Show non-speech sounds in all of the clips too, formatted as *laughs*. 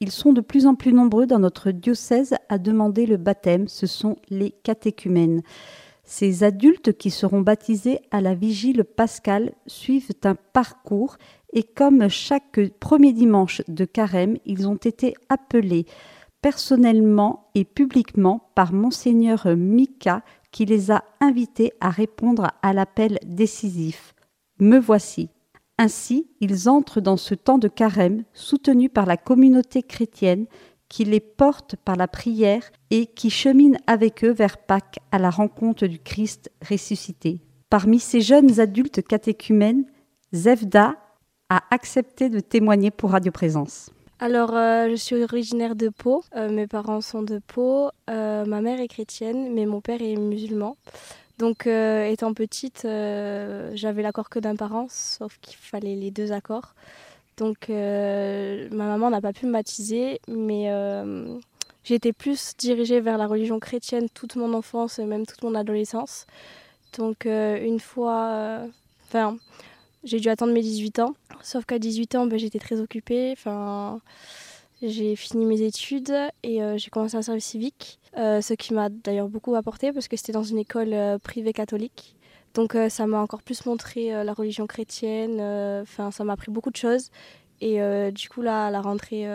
Ils sont de plus en plus nombreux dans notre diocèse à demander le baptême, ce sont les catéchumènes. Ces adultes qui seront baptisés à la vigile pascale suivent un parcours et comme chaque premier dimanche de carême, ils ont été appelés personnellement et publiquement par monseigneur Mika qui les a invités à répondre à l'appel décisif. Me voici. Ainsi, ils entrent dans ce temps de carême soutenus par la communauté chrétienne qui les porte par la prière et qui chemine avec eux vers Pâques à la rencontre du Christ ressuscité. Parmi ces jeunes adultes catéchumènes, Zevda a accepté de témoigner pour Radio Présence. Alors, euh, je suis originaire de Pau. Euh, mes parents sont de Pau. Euh, ma mère est chrétienne, mais mon père est musulman. Donc, euh, étant petite, euh, j'avais l'accord que d'un parent, sauf qu'il fallait les deux accords. Donc, euh, ma maman n'a pas pu me baptiser, mais été plus dirigée vers la religion chrétienne toute mon enfance et même toute mon adolescence. Donc, une fois. Enfin, j'ai dû attendre mes 18 ans. Sauf qu'à 18 ans, ben, j'étais très occupée. Enfin j'ai fini mes études et j'ai commencé un service civique, euh, ce qui m'a d'ailleurs beaucoup apporté parce que c'était dans une école euh, privée catholique. Donc ça m'a encore plus montré la religion chrétienne, enfin ça m'a appris beaucoup de choses. Et du coup là, à la rentrée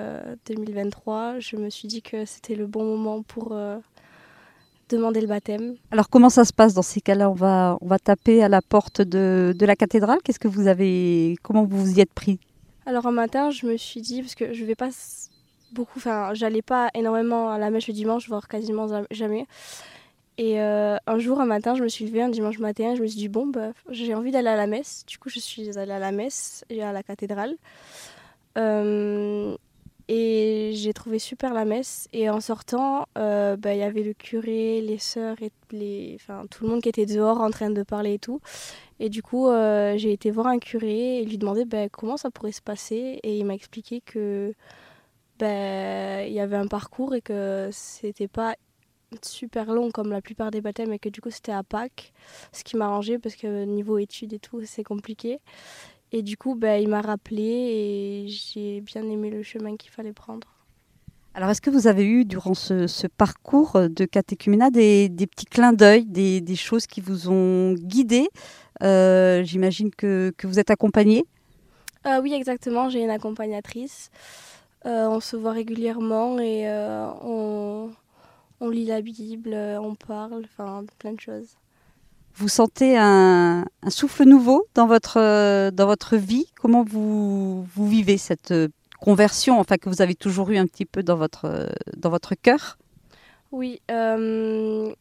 2023, je me suis dit que c'était le bon moment pour demander le baptême. Alors comment ça se passe dans ces cas-là? On va, on va taper à la porte de, de la cathédrale? Qu'est-ce que vous avez, comment vous vous y êtes pris? Alors un matin, je me suis dit, parce que je vais pas beaucoup, enfin, j'allais pas énormément à la messe le dimanche, voire quasiment jamais. Et euh, un jour, un matin, je me suis levée un dimanche matin, je me suis dit, bon, bah, j'ai envie d'aller à la messe. Du coup, je suis allée à la messe et à la cathédrale. Euh, et j'ai trouvé super la messe. Et en sortant, euh, bah, il y avait le curé, les sœurs et les, enfin, tout le monde qui était dehors en train de parler et tout. Et du coup, j'ai été voir un curé et lui demander bah, comment ça pourrait se passer. Et il m'a expliqué que ben, il y avait un parcours et que c'était pas super long comme la plupart des baptêmes et que du coup c'était à Pâques, ce qui m'a arrangé parce que niveau études et tout c'est compliqué. Et du coup ben, il m'a rappelé et j'ai bien aimé le chemin qu'il fallait prendre. Alors est-ce que vous avez eu durant ce, parcours de catéchuménat des, des petits clins d'œil, des, des, choses qui vous ont guidé? Euh, J'imagine que, que, vous êtes accompagné euh, Oui exactement, j'ai une accompagnatrice. Euh, on se voit régulièrement et euh, on, lit la Bible, euh, on parle, enfin plein de choses. Vous sentez un, souffle nouveau dans votre, dans votre vie? Comment vous, vous vivez cette conversion, enfin que vous avez toujours eu un petit peu dans votre, dans votre cœur? Oui, je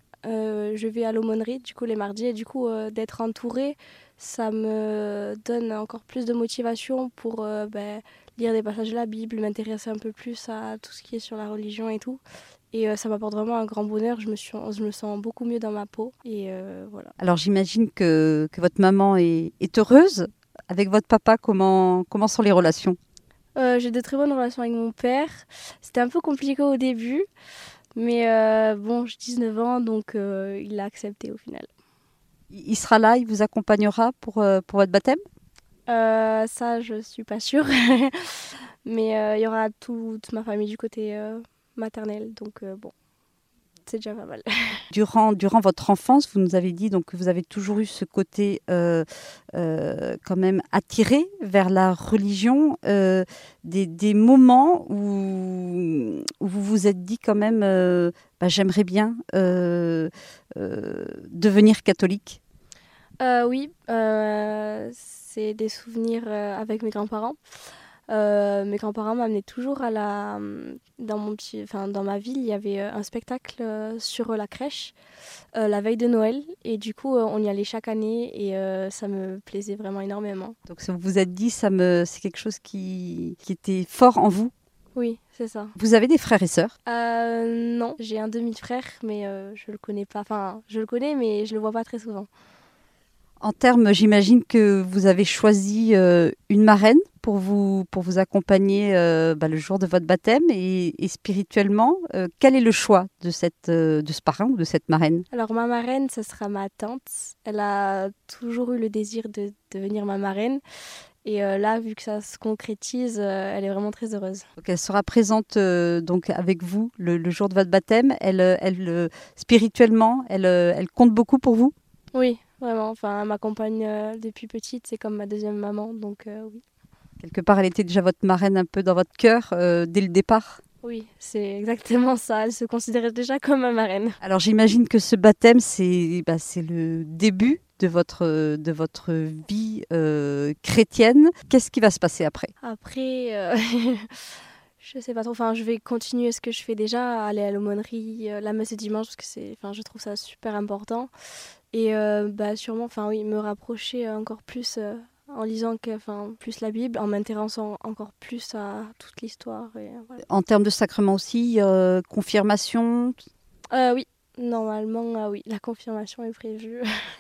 vais à l'aumônerie du coup les mardis et du coup d'être entourée, ça me donne encore plus de motivation pour ben, lire des passages de la Bible, m'intéresser un peu plus à tout ce qui est sur la religion et tout. Et euh, ça m'apporte vraiment un grand bonheur. Je me, suis, je me sens beaucoup mieux dans ma peau. Et euh, voilà. Alors j'imagine que, que, votre maman est, est, heureuse. Avec votre papa, comment, comment sont les relations? Euh, J'ai de très bonnes relations avec mon père. C'était un peu compliqué au début. Mais bon, j'ai 19 ans, donc il l'a accepté au final. Il sera là, il vous accompagnera pour, pour votre baptême? Euh, ça, je suis pas sûre. *laughs* Mais euh, il y aura toute ma famille du côté euh, maternel. Donc, bon, c'est déjà pas mal. *laughs* Durant, durant votre enfance, vous nous avez dit donc, que vous avez toujours eu ce côté quand même attiré vers la religion. Des, moments où, où, vous vous êtes dit quand même bah, j'aimerais bien devenir catholique Oui c'est des souvenirs euh, avec mes grands-parents. Euh, mes grands-parents m'amenaient toujours à la dans mon petit enfin dans ma ville il y avait euh, un spectacle sur la crèche la veille de Noël. Et du coup on y allait chaque année et ça me plaisait vraiment énormément. Donc vous vous êtes dit ça me c'est quelque chose qui, qui était fort en vous? Oui c'est ça. Vous avez des frères et sœurs? Non j'ai un demi-frère mais je le connais pas. Enfin je le connais mais je le vois pas très souvent en termes, j'imagine que vous avez choisi euh, une marraine pour vous, pour vous accompagner euh, bah, le jour de votre baptême et, spirituellement, euh, quel est le choix de, cette, de ce parrain ou de cette marraine? Alors ma marraine, ce sera ma tante. Elle a toujours eu le désir de devenir ma marraine Et euh, là, vu que ça se concrétise, euh, elle est vraiment très heureuse. Donc elle sera présente euh, donc avec vous le, le jour de votre baptême. Elle, elle spirituellement, elle, elle compte beaucoup pour vous? Oui, vraiment. Enfin, elle m'accompagne euh, depuis petite, c'est comme ma deuxième maman, donc euh, oui. Quelque part, elle était déjà votre marraine un peu dans votre cœur euh, dès le départ. Oui, c'est *laughs* exactement ça. Elle se considérait déjà comme ma marraine. Alors j'imagine que ce baptême, c'est bah, le début de votre, de votre vie euh, chrétienne. Qu'est-ce qui va se passer après? Après, euh, *laughs* je sais pas trop. Enfin, je vais continuer ce que je fais déjà, aller à l'aumônerie, euh, la messe du dimanche, parce que c'est, enfin, je trouve ça super important. Et euh, bah, sûrement, enfin oui, me rapprocher encore plus euh, en lisant que, enfin, plus la Bible, en m'intéressant encore plus à toute l'histoire. Et, voilà. En termes de sacrement aussi, euh, confirmation? Euh, oui, normalement, ah oui, la confirmation est prévue *laughs*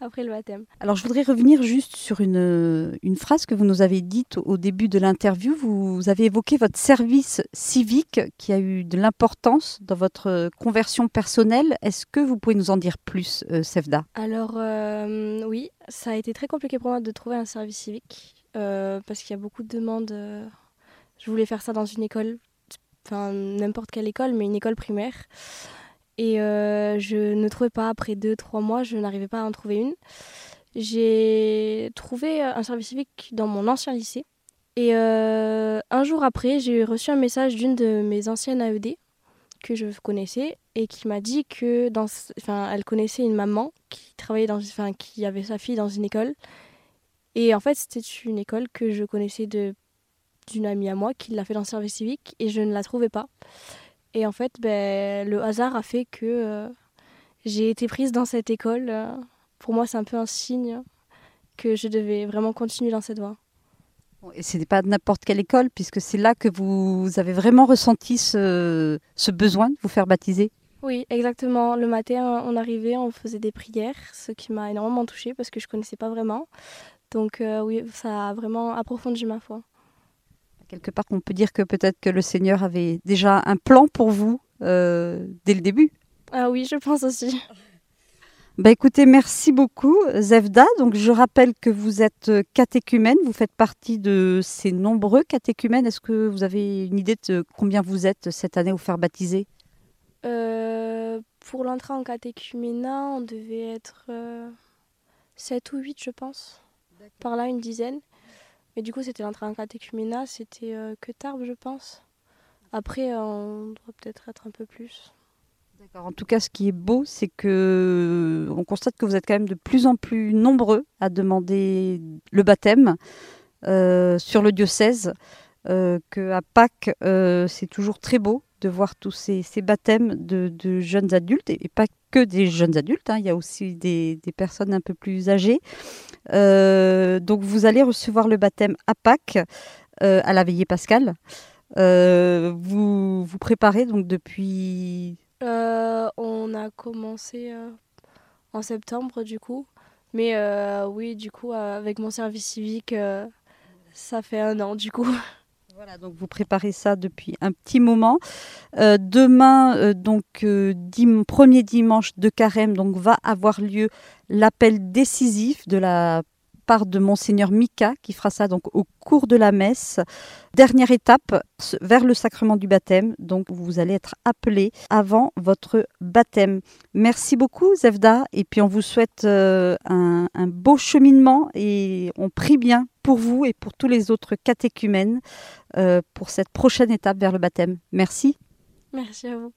après le baptême. Alors je voudrais revenir juste sur une, une phrase que vous nous avez dite au début de l'interview. Vous avez évoqué votre service civique qui a eu de l'importance dans votre conversion personnelle. Est-ce que vous pouvez nous en dire plus, euh, Sevda? Alors, euh, oui, ça a été très compliqué pour moi de trouver un service civique euh, parce qu'il y a beaucoup de demandes. euh, je voulais faire ça dans une école, enfin n'importe quelle école, mais une école primaire. Et euh, je ne trouvais pas, après deux, trois mois, je n'arrivais pas à en trouver une. J'ai trouvé euh, un service civique dans mon ancien lycée. Et euh, un jour après, j'ai reçu un message d'une de mes anciennes AED que je connaissais et qui m'a dit que dans, enfin, elle connaissait une maman qui travaillait dans, enfin, qui avait sa fille dans une école. Et en fait, c'était une école que je connaissais de d'une amie à moi qui l'a fait dans le service civique et je ne la trouvais pas. Et en fait, ben, le hasard a fait que euh, j'ai été prise dans cette école. euh, pour moi, c'est un peu un signe que je devais vraiment continuer dans cette voie. Et ce n'est pas n'importe quelle école, puisque c'est là que vous avez vraiment ressenti ce, ce besoin de vous faire baptiser? Oui, exactement. Le matin, on arrivait, on faisait des prières, ce qui m'a énormément touchée parce que je ne connaissais pas vraiment. Donc euh, oui, ça a vraiment approfondi ma foi. Quelque part, on peut dire que peut-être que le Seigneur avait déjà un plan pour vous euh, dès le début. Ah oui, je pense aussi. Bah écoutez, merci beaucoup Zevda. Donc je rappelle que vous êtes catéchumène, vous faites partie de ces nombreux catéchumènes. Est-ce que vous avez une idée de combien vous êtes cette année au faire baptiser Euh, pour l'entrée en catéchuménat, on devait être euh, 7 ou 8, je pense. Par là, une dizaine. Mais du coup, c'était l'entrée en catéchuménat, c'était euh, que Tarbes, je pense. Après, euh, on doit peut-être être un peu plus. D'accord. En tout cas, ce qui est beau, c'est que on constate que vous êtes quand même de plus en plus nombreux à demander le baptême euh, sur le diocèse. Euh, que à Pâques, euh, c'est toujours très beau de voir tous ces, baptêmes de, jeunes adultes et, pas que des jeunes adultes. hein, il y a aussi des, personnes un peu plus âgées. Euh, donc, vous allez recevoir le baptême à Pâques, euh, à la veillée pascale. Euh, vous vous préparez donc depuis? On a commencé en septembre, du coup. Mais oui, du coup, avec mon service civique, ça fait un an, du coup. *laughs* Voilà, donc vous préparez ça depuis un petit moment. Euh, demain, euh, donc euh, premier dimanche de carême, donc va avoir lieu l'appel décisif de la part de monseigneur Mika qui fera ça donc au cours de la messe. Dernière étape vers le sacrement du baptême. Donc vous allez être appelé avant votre baptême. Merci beaucoup Zevda et puis on vous souhaite euh, un, un beau cheminement et on prie bien pour vous et pour tous les autres catéchumènes euh, pour cette prochaine étape vers le baptême. Merci. Merci à vous.